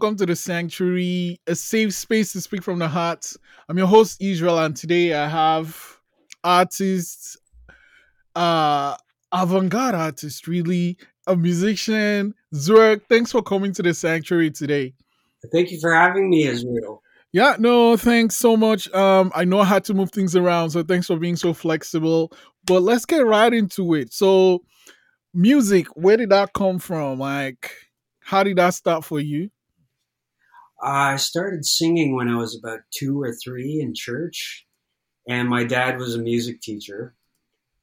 welcome to the Sanctuary, a safe space to speak from the heart. I'm your host, Israel, and today I have artists, uh, avant-garde artist, really, a musician, Zwerg. Thanks for coming to the Sanctuary today. Thank you for having me, Israel. Yeah, no, thanks so much. Um, I know I had to move things around, so thanks for being so flexible. But let's get right into it. So, music, where did that come from? Like, how did that start for you? I started singing when I was about two or three in church, and my dad was a music teacher.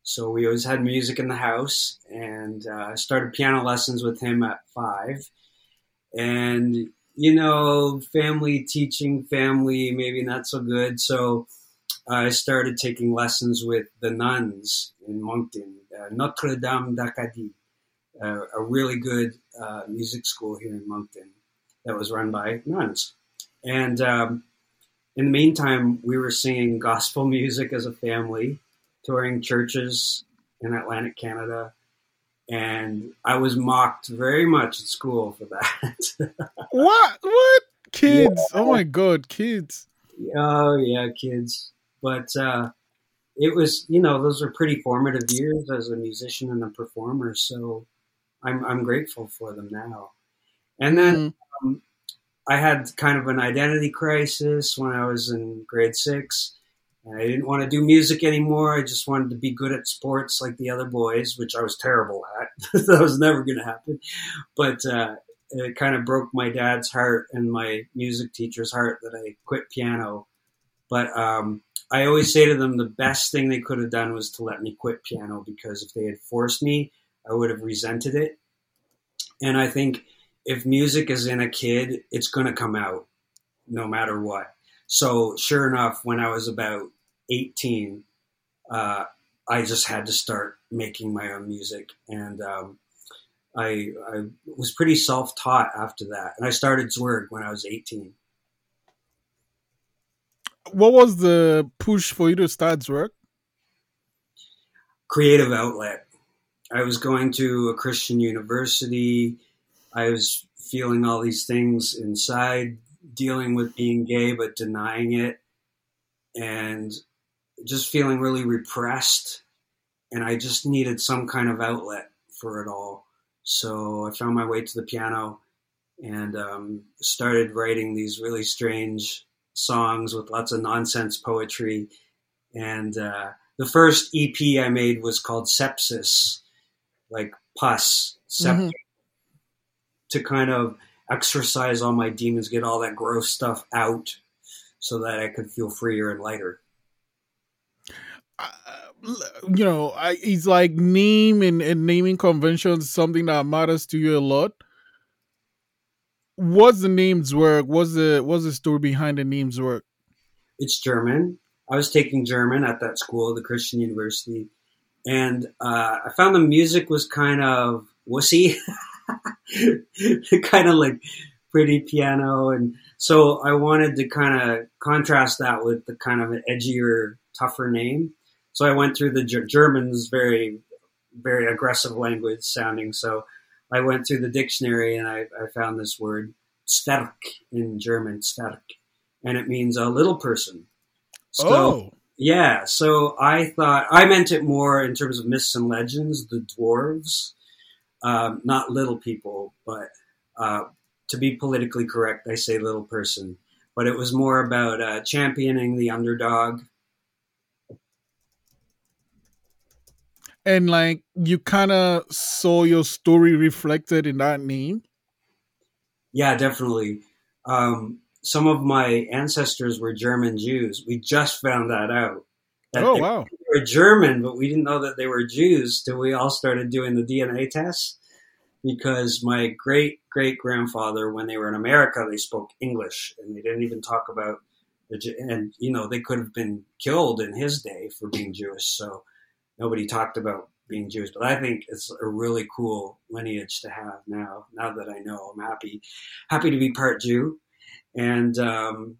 So we always had music in the house, and uh, I started piano lessons with him at five. And, you know, family teaching, family maybe not so good. So I started taking lessons with the nuns in Moncton, uh, Notre Dame d'Acadie, uh, a really good uh, music school here in Moncton that was run by nuns. And um, in the meantime, we were singing gospel music as a family, touring churches in Atlantic Canada. And I was mocked very much at school for that. what? What? Kids. Yeah. Oh my God, kids. Oh, yeah, kids. But uh, it was, you know, those were pretty formative years as a musician and a performer. So I'm, I'm grateful for them now. And then mm-hmm. Um, I had kind of an identity crisis when I was in grade six. I didn't want to do music anymore. I just wanted to be good at sports like the other boys, which I was terrible at. that was never going to happen. But uh, it kind of broke my dad's heart and my music teacher's heart that I quit piano. But um, I always say to them the best thing they could have done was to let me quit piano because if they had forced me, I would have resented it. And I think if music is in a kid, it's going to come out no matter what. So, sure enough, when I was about 18, uh, I just had to start making my own music. And um, I, I, was pretty self taught after that. And I started Zwerg when I was 18. What was the push for you to start Zwerg? Creative outlet. I was going to a Christian university I was feeling all these things inside, dealing with being gay but denying it, and just feeling really repressed. And I just needed some kind of outlet for it all. So I found my way to the piano and um, started writing these really strange songs with lots of nonsense poetry. And uh, the first EP I made was called Sepsis, like pus, septic. Mm-hmm to kind of exercise all my demons, get all that gross stuff out so that I could feel freer and lighter. Uh, you know, I, it's like name and, and naming conventions something that matters to you a lot. What's the name Zwerg? What's the what's the story behind the name Zwerg? It's German. I was taking German at that school, the Christian University, and uh, I found the music was kind of wussy. kind of like pretty piano. And so I wanted to kind of contrast that with the kind of an edgier, tougher name. So I went through the German's very, very aggressive language sounding. So I went through the dictionary and I, I found this word, stark in German, stark, and it means a little person. So, oh. Yeah, so I thought I meant it more in terms of myths and legends, the dwarves um, not little people, but uh, to be politically correct, I say little person. But it was more about uh, championing the underdog. And like you kind of saw your story reflected in that name. Yeah, definitely. Um, some of my ancestors were German Jews. We just found that out. That oh wow! They were German, but we didn't know that they were Jews till we all started doing the DNA test. Because my great great grandfather, when they were in America, they spoke English and they didn't even talk about the and you know they could have been killed in his day for being Jewish. So nobody talked about being Jewish. But I think it's a really cool lineage to have now. Now that I know, I'm happy happy to be part Jew, and um,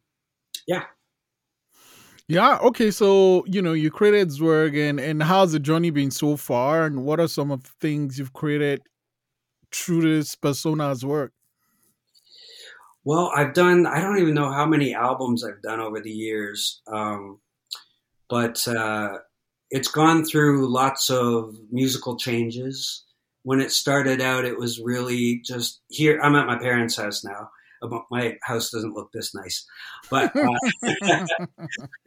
yeah, yeah. Okay. So you know, you created Zwerg, and and how's the journey been so far? And what are some of the things you've created through this persona Zwerg? Well, I've done, I don't even know how many albums I've done over the years. Um, but uh, it's gone through lots of musical changes. When it started out, it was really just here. I'm at my parents' house now. My house doesn't look this nice, but uh,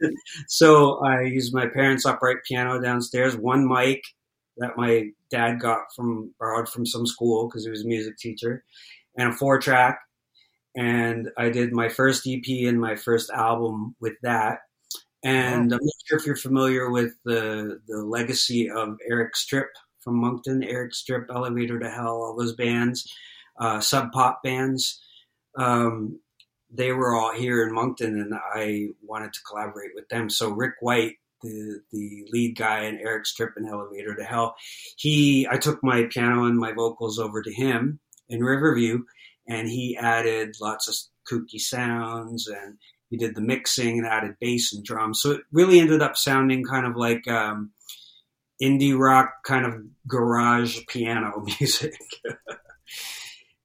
so I use my parents' upright piano downstairs, one mic that my dad got from borrowed from some school because he was a music teacher, and a four track. And I did my first EP and my first album with that. And I'm not sure if you're familiar with the the legacy of Eric's Trip from Moncton, Eric's Trip, Elevator to Hell, all those bands, uh, sub pop bands. Um, they were all here in Moncton, and I wanted to collaborate with them. So Rick White, the the lead guy in Eric's Trip and Elevator to Hell, he I took my piano and my vocals over to him in Riverview, and he added lots of kooky sounds and he did the mixing and added bass and drums. So it really ended up sounding kind of like um, indie rock, kind of garage piano music.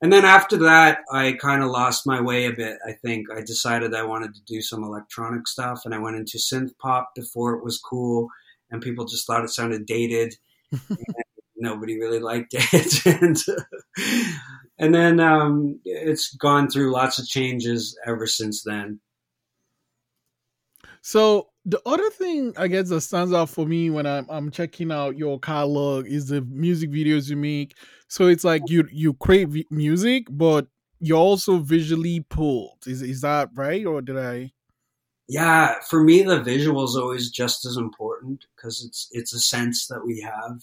and then after that, I kind of lost my way a bit. I think I decided I wanted to do some electronic stuff, and I went into synth pop before it was cool, and people just thought it sounded dated. nobody really liked it, and and then um, it's gone through lots of changes ever since then. So the other thing I guess that stands out for me when I'm I'm checking out your catalog is the music videos you make. So it's like you you create music, but you're also visually pulled. Is is that right, or did I? Yeah, for me, the visual is always just as important because it's it's a sense that we have,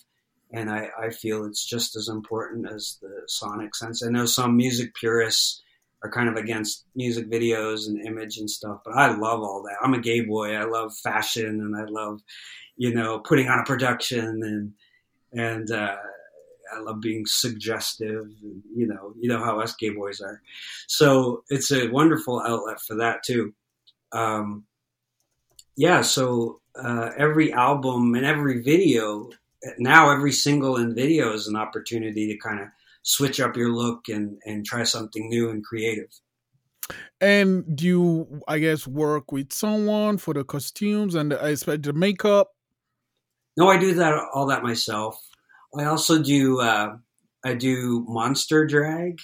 and I I feel it's just as important as the sonic sense. I know some music purists are kind of against music videos and image and stuff. But I love all that. I'm a gay boy. I love fashion and I love, you know, putting on a production and and uh, I love being suggestive. And, you know, you know how us gay boys are. So it's a wonderful outlet for that too. Um, yeah. So uh, every album and every video now, every single in video is an opportunity to kind of switch up your look and and try something new and creative. And do you, I guess, work with someone for the costumes and the, I expect the makeup? No, I do that all that myself. I also do. Uh, I do monster drag.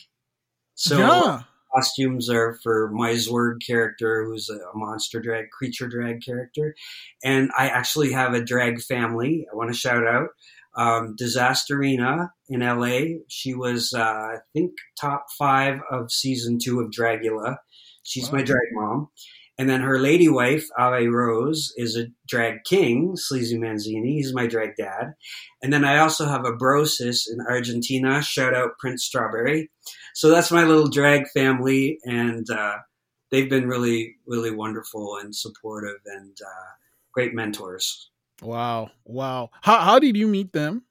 So yeah. costumes are for my Zwerg character, who's a monster drag, creature drag character, and I actually have a drag family. I want to shout out um, Disasterina in LA. She was, uh, I think, top five of season two of Dragula. She's wow. my drag mom. And then her lady wife, Ave Rose, is a drag king, Sleazy Manzini. He's my drag dad. And then I also have a brosis in Argentina. Shout out Prince Strawberry. So that's my little drag family. And uh, they've been really, really wonderful and supportive and uh, great mentors. Wow. Wow. How how did you meet them?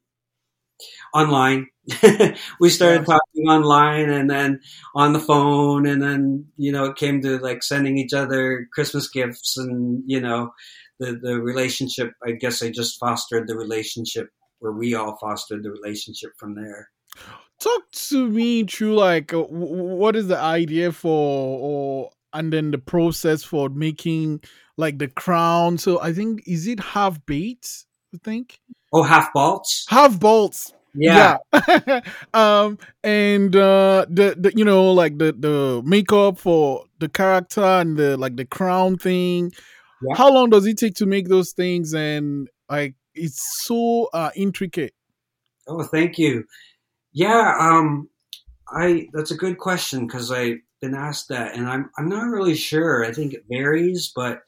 Online. we started talking online and then on the phone and then, you know, it came to like sending each other Christmas gifts and, you know, the the relationship, I guess I just fostered the relationship where we all fostered the relationship from there. Talk to me through like uh, what is the idea for or and then the process for making like the crown. So I think is it half bait? I think. Oh, half bolts. Half bolts. Yeah. yeah. um, and uh, the, the you know like the the makeup for the character and the like the crown thing. Yeah. How long does it take to make those things? And like it's so uh, intricate. Oh, thank you. Yeah. Um, I that's a good question because I've been asked that, and I'm I'm not really sure. I think it varies, but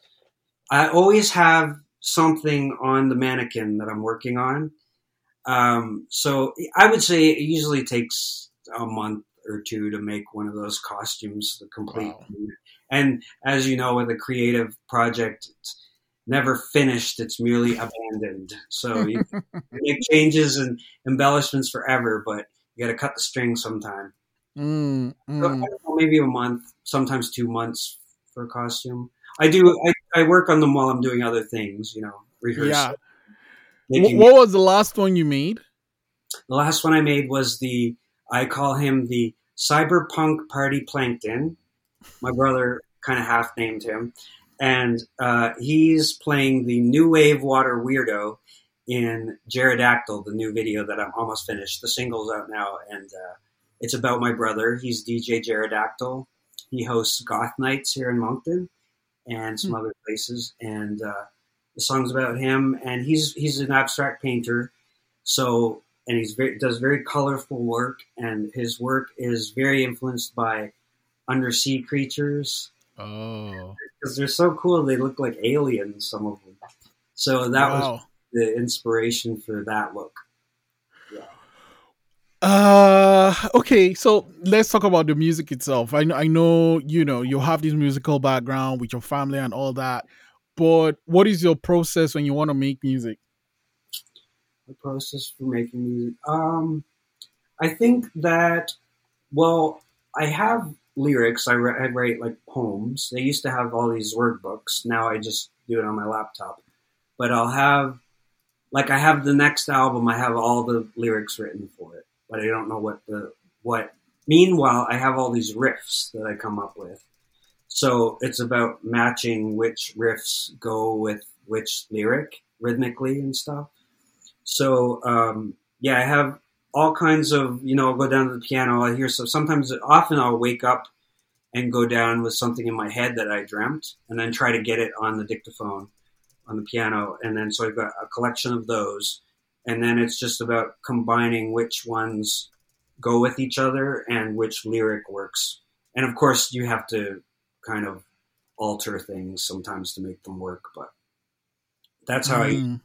I always have something on the mannequin that I'm working on. Um, so I would say it usually takes a month or two to make one of those costumes the complete. Wow. And as you know, with a creative project, it's never finished; it's merely abandoned. So you make changes and embellishments forever, but you got to cut the string sometime. Mm, mm. So, know, maybe a month, sometimes two months for a costume. I do. I, I work on them while I'm doing other things. You know, rehearse. Yeah. What was the last one you made? The last one I made was the I call him the cyberpunk party plankton, My brother kind of half named him, and uh, he's playing the new wave water weirdo in Jaredactyl, the new video that I'm almost finished. The single's out now, and uh, it's about my brother. He's DJ Jaredactyl. He hosts Goth Nights here in Moncton and some mm. other places, and uh, the song's about him. And he's he's an abstract painter, so and he's very does very colorful work, and his work is very influenced by undersea creatures. Oh, because they're so cool, they look like aliens. Some of them. So that wow. was the inspiration for that look. Uh okay, so let's talk about the music itself. I I know you know you have this musical background with your family and all that, but what is your process when you want to make music? The process for making music. Um, I think that well, I have lyrics. I write, I write like poems. They used to have all these word books. Now I just do it on my laptop. But I'll have like I have the next album, I have all the lyrics written for it, but I don't know what the what. Meanwhile, I have all these riffs that I come up with. So it's about matching which riffs go with which lyric rhythmically and stuff. So um, yeah, I have all kinds of you know. I'll go down to the piano. I hear so sometimes, often I'll wake up and go down with something in my head that I dreamt, and then try to get it on the dictaphone on the piano, and then so I've got a collection of those, and then it's just about combining which ones go with each other and which lyric works. And of course, you have to kind of alter things sometimes to make them work, but that's how mm. I.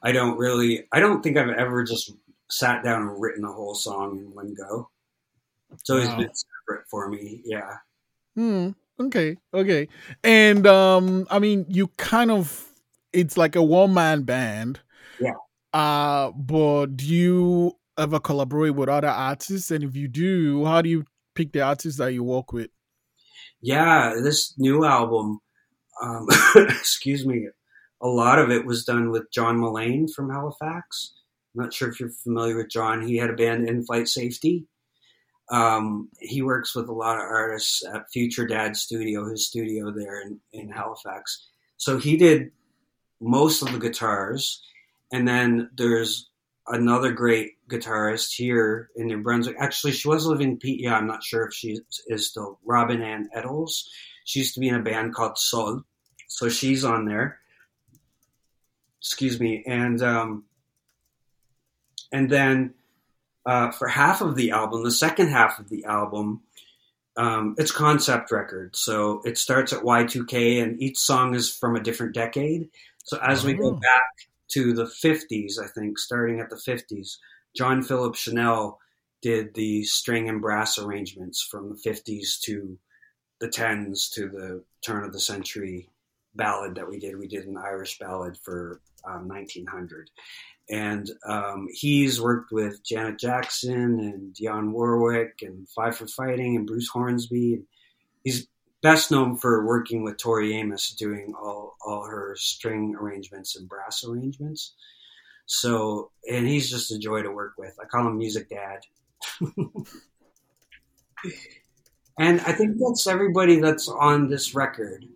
I don't really. I don't think I've ever just sat down and written a whole song in one go. It's always wow. been separate for me. Yeah. Hmm. Okay. Okay. And um, I mean, you kind of it's like a one man band. Yeah. Uh, but do you ever collaborate with other artists? And if you do, how do you pick the artists that you work with? Yeah, this new album, um, excuse me, a lot of it was done with John Mullane from Halifax. I'm not sure if you're familiar with John. He had a band In-Flight Safety. Um, he works with a lot of artists at Future Dad Studio, his studio there in, in Halifax. So he did most of the guitars. And then there's another great guitarist here in New Brunswick. Actually, she was living in PEI. I'm not sure if she is still. Robin Anne Ettles. She used to be in a band called Sol. So she's on there. Excuse me. And um, and then uh, for half of the album, the second half of the album, um, it's concept record. So it starts at Y2K, and each song is from a different decade. So as we go oh. back to the 50s, I think, starting at the 50s, John Philip Shenale did the string and brass arrangements from the 50s to the 10s to the turn of the century ballad that we did. We did an Irish ballad for um, 1900. And um, he's worked with Janet Jackson and Dionne Warwick and Five for Fighting and Bruce Hornsby. He's best known for working with Tori Amos, doing all, all her string arrangements and brass arrangements. So, and he's just a joy to work with. I call him Music Dad. and I think that's everybody that's on this record.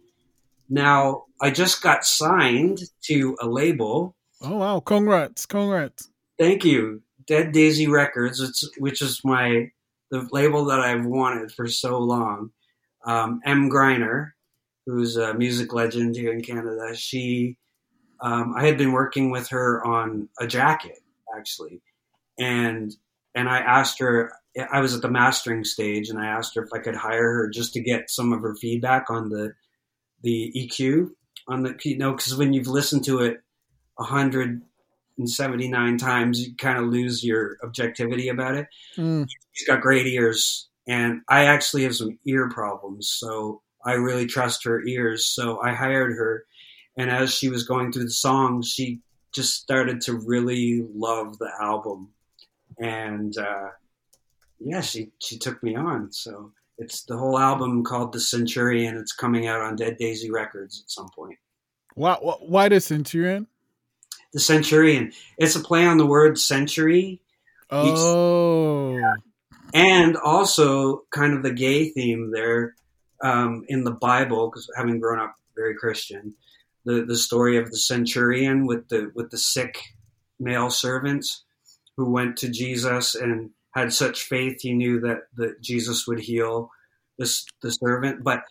Now, I just got signed to a label. Oh wow! Congrats! Congrats! Thank you, Dead Daisy Records, which is my the label that I've wanted for so long um, Emm Gryner, who's a music legend here in Canada. She, um, I had been working with her on a jacket actually, and and I asked her. I was at the mastering stage, and I asked her if I could hire her just to get some of her feedback on the the EQ on the you know because when you've listened to it a hundred and seventy nine times, you kind of lose your objectivity about it. Mm. She's got great ears, and I actually have some ear problems, so I really trust her ears. So I hired her, and as she was going through the songs, she just started to really love the album, and uh, yeah, she she took me on. So it's the whole album called The Centurion. It's coming out on Dead Daisy Records at some point. Why why the Centurion? The Centurion. It's a play on the word century. Oh. Each, yeah and also kind of the gay theme there. um, in the Bible, because having grown up very Christian, the the story of the centurion with the with the sick male servants who went to Jesus and had such faith he knew that that Jesus would heal this the servant, but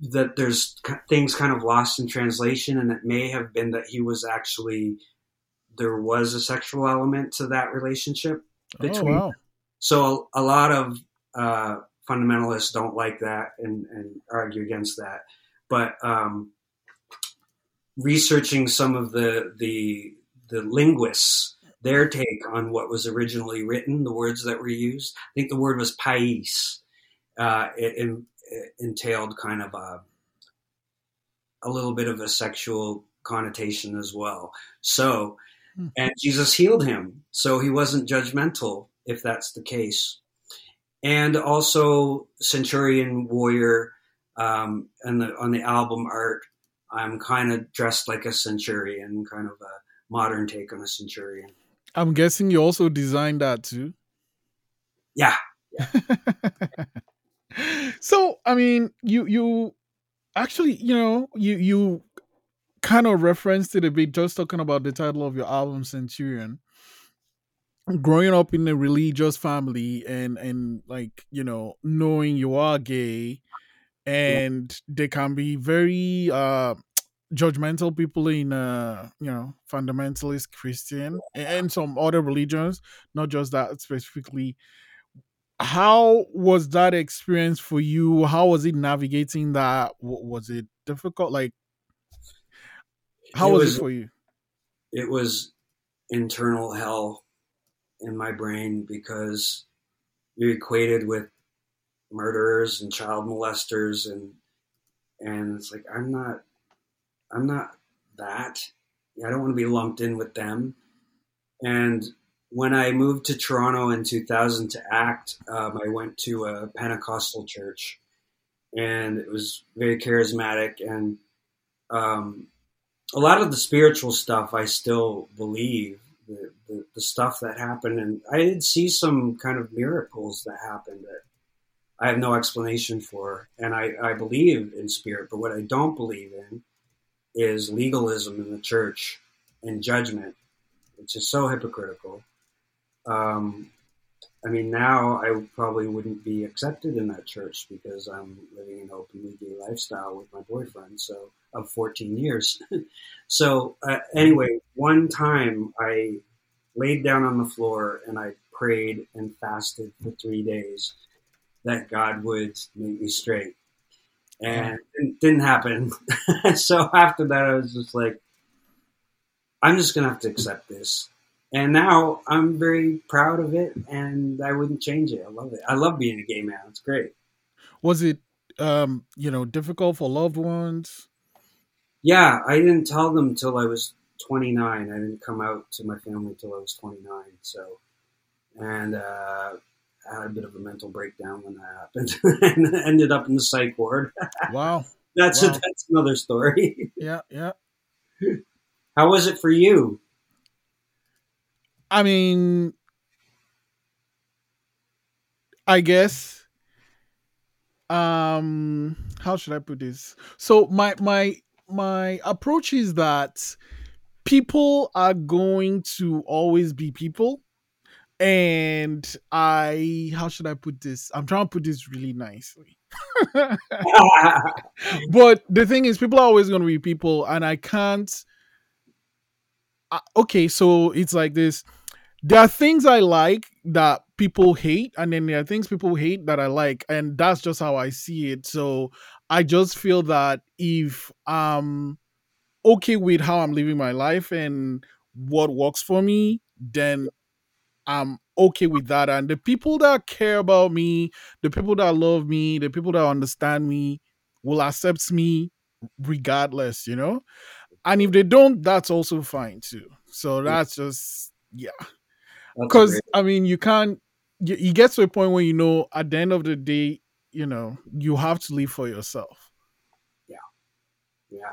that there's things kind of lost in translation, and it may have been that he was actually there was a sexual element to that relationship between. Oh, wow. So a, lot of uh, fundamentalists don't like that and, and argue against that, but um, researching some of the the the linguists their take on what was originally written, the words that were used. I think the word was pais. Uh, it, it, entailed kind of a a little bit of a sexual connotation as well. So, hmm. and Jesus healed him, so he wasn't judgmental if that's the case. And also, Centurion Warrior, um, and the, on the album art, I'm kind of dressed like a centurion, kind of a modern take on a centurion. I'm guessing you also designed that too. Yeah. yeah. so, I mean, you you actually, you know, you you kind of referenced it a bit just talking about the title of your album Centurion. Growing up in a religious family and and like, you know, knowing you are gay and they can be very uh judgmental people in uh you know fundamentalist christian and some other religions not just that specifically. How was that experience for you? How was it navigating that? Was it difficult? Like how it was, was it for you? it was internal hell in my brain because you're equated with murderers and child molesters and and it's like i'm not I'm not that. I don't want to be lumped in with them. And when I moved to Toronto in 2000 to act, um, I went to a Pentecostal church, and it was very charismatic. And um, a lot of the spiritual stuff I still believe. The, the, the, stuff that happened, and I did see some kind of miracles that happened that I have no explanation for. And I, I believe in spirit, but what I don't believe in is legalism in the church and judgment, which is so hypocritical. Um, I mean, now I probably wouldn't be accepted in that church because I'm living an openly gay lifestyle with my boyfriend, so of 14 years. so uh, anyway, one time I laid down on the floor and I prayed and fasted for three days that God would make me straight and it didn't happen. so after that, I was just like, I'm just gonna have to accept this. And now I'm very proud of it, and I wouldn't change it. I love it. I love being a gay man. It's great. Was it, um, you know, difficult for loved ones? Yeah, I didn't tell them till I was 29. I didn't come out to my family till I was 29. So, and uh, I had a bit of a mental breakdown when that happened and ended up in the psych ward. Wow. that's wow. A, that's another story. Yeah, yeah. How was it for you? I mean, I guess um how should I put this? So my my my approach is that people are going to always be people and I how should I put this? I'm trying to put this really nicely. but the thing is, people are always going to be people, and I can't. Uh, okay, so it's like this. There are things I like that people hate, and then there are things people hate that I like, and that's just how I see it. So I just feel that if I'm okay with how I'm living my life and what works for me, then I'm okay with that. And the people that care about me, the people that love me, the people that understand me will accept me regardless, you know? And if they don't, that's also fine too. So that's just, yeah. Because, I mean, you can't, you, you get to a point where you know at the end of the day, you know, you have to live for yourself. Yeah. Yeah.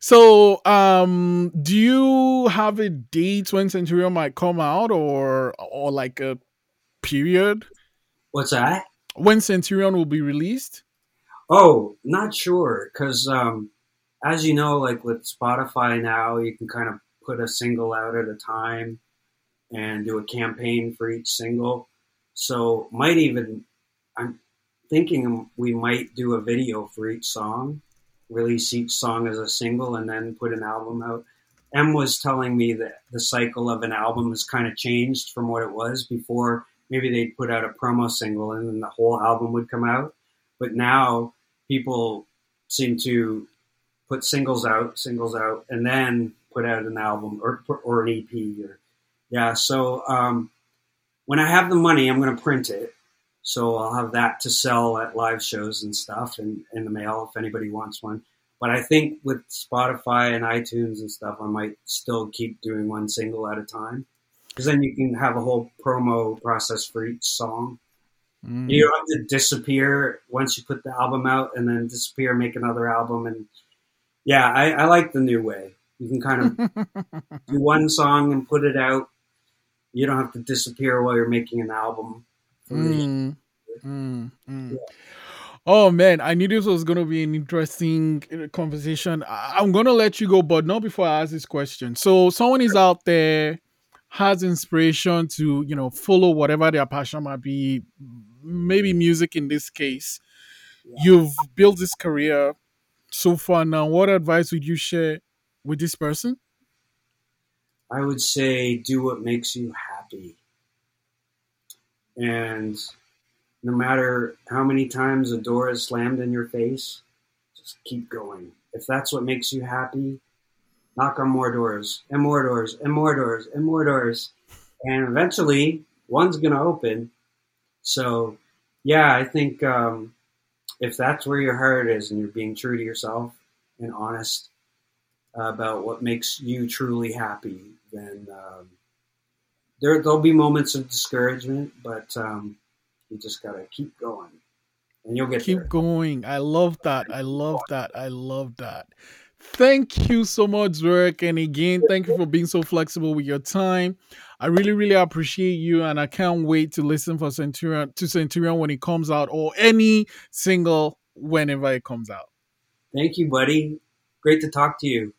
So, um, do you have a date when Centurion might come out, or or like a period? What's that? When Centurion will be released? Oh, not sure because um, as you know, like with Spotify now, you can kind of put a single out at a time and do a campaign for each single. So might even I'm thinking we might do a video for each song, release each song as a single, and then put an album out. Emm was telling me that the cycle of an album has kind of changed from what it was before. Maybe they'd put out a promo single and then the whole album would come out. But now people seem to put singles out, singles out, and then put out an album or or an EP or yeah. So um, when I have the money, I'm going to print it. So I'll have that to sell at live shows and stuff, and in the mail if anybody wants one. But I think with Spotify and iTunes and stuff, I might still keep doing one single at a time because then you can have a whole promo process for each song. Mm. You don't have to disappear once you put the album out and then disappear, make another album. And yeah, I, I like the new way. You can kind of do one song and put it out. You don't have to disappear while you're making an album. Mm. Mm. mm. Yeah. Oh man, I knew this was going to be an interesting uh, conversation. I'm going to let you go, but not before I ask this question. So, someone is out there has inspiration to, you know, follow whatever their passion might be, maybe music in this case. Yeah. You've built this career so far now. What advice would you share with this person? I would say do what makes you happy. And no matter how many times a door is slammed in your face, just keep going. If that's what makes you happy, knock on more doors and more doors and more doors and more doors. And eventually, one's going to open. So, yeah, I think um, if that's where your heart is and you're being true to yourself and honest about what makes you truly happy, then um, there, there'll be moments of discouragement, but um, you just gotta keep going, and you'll get keep there. going. I love that. I love that. I love that. Thank you so much, Zwerg. And again, thank you for being so flexible with your time. I really, really appreciate you, and I can't wait to listen for Centurion to Centurion when it comes out, or any single whenever it comes out. Thank you, buddy. Great to talk to you.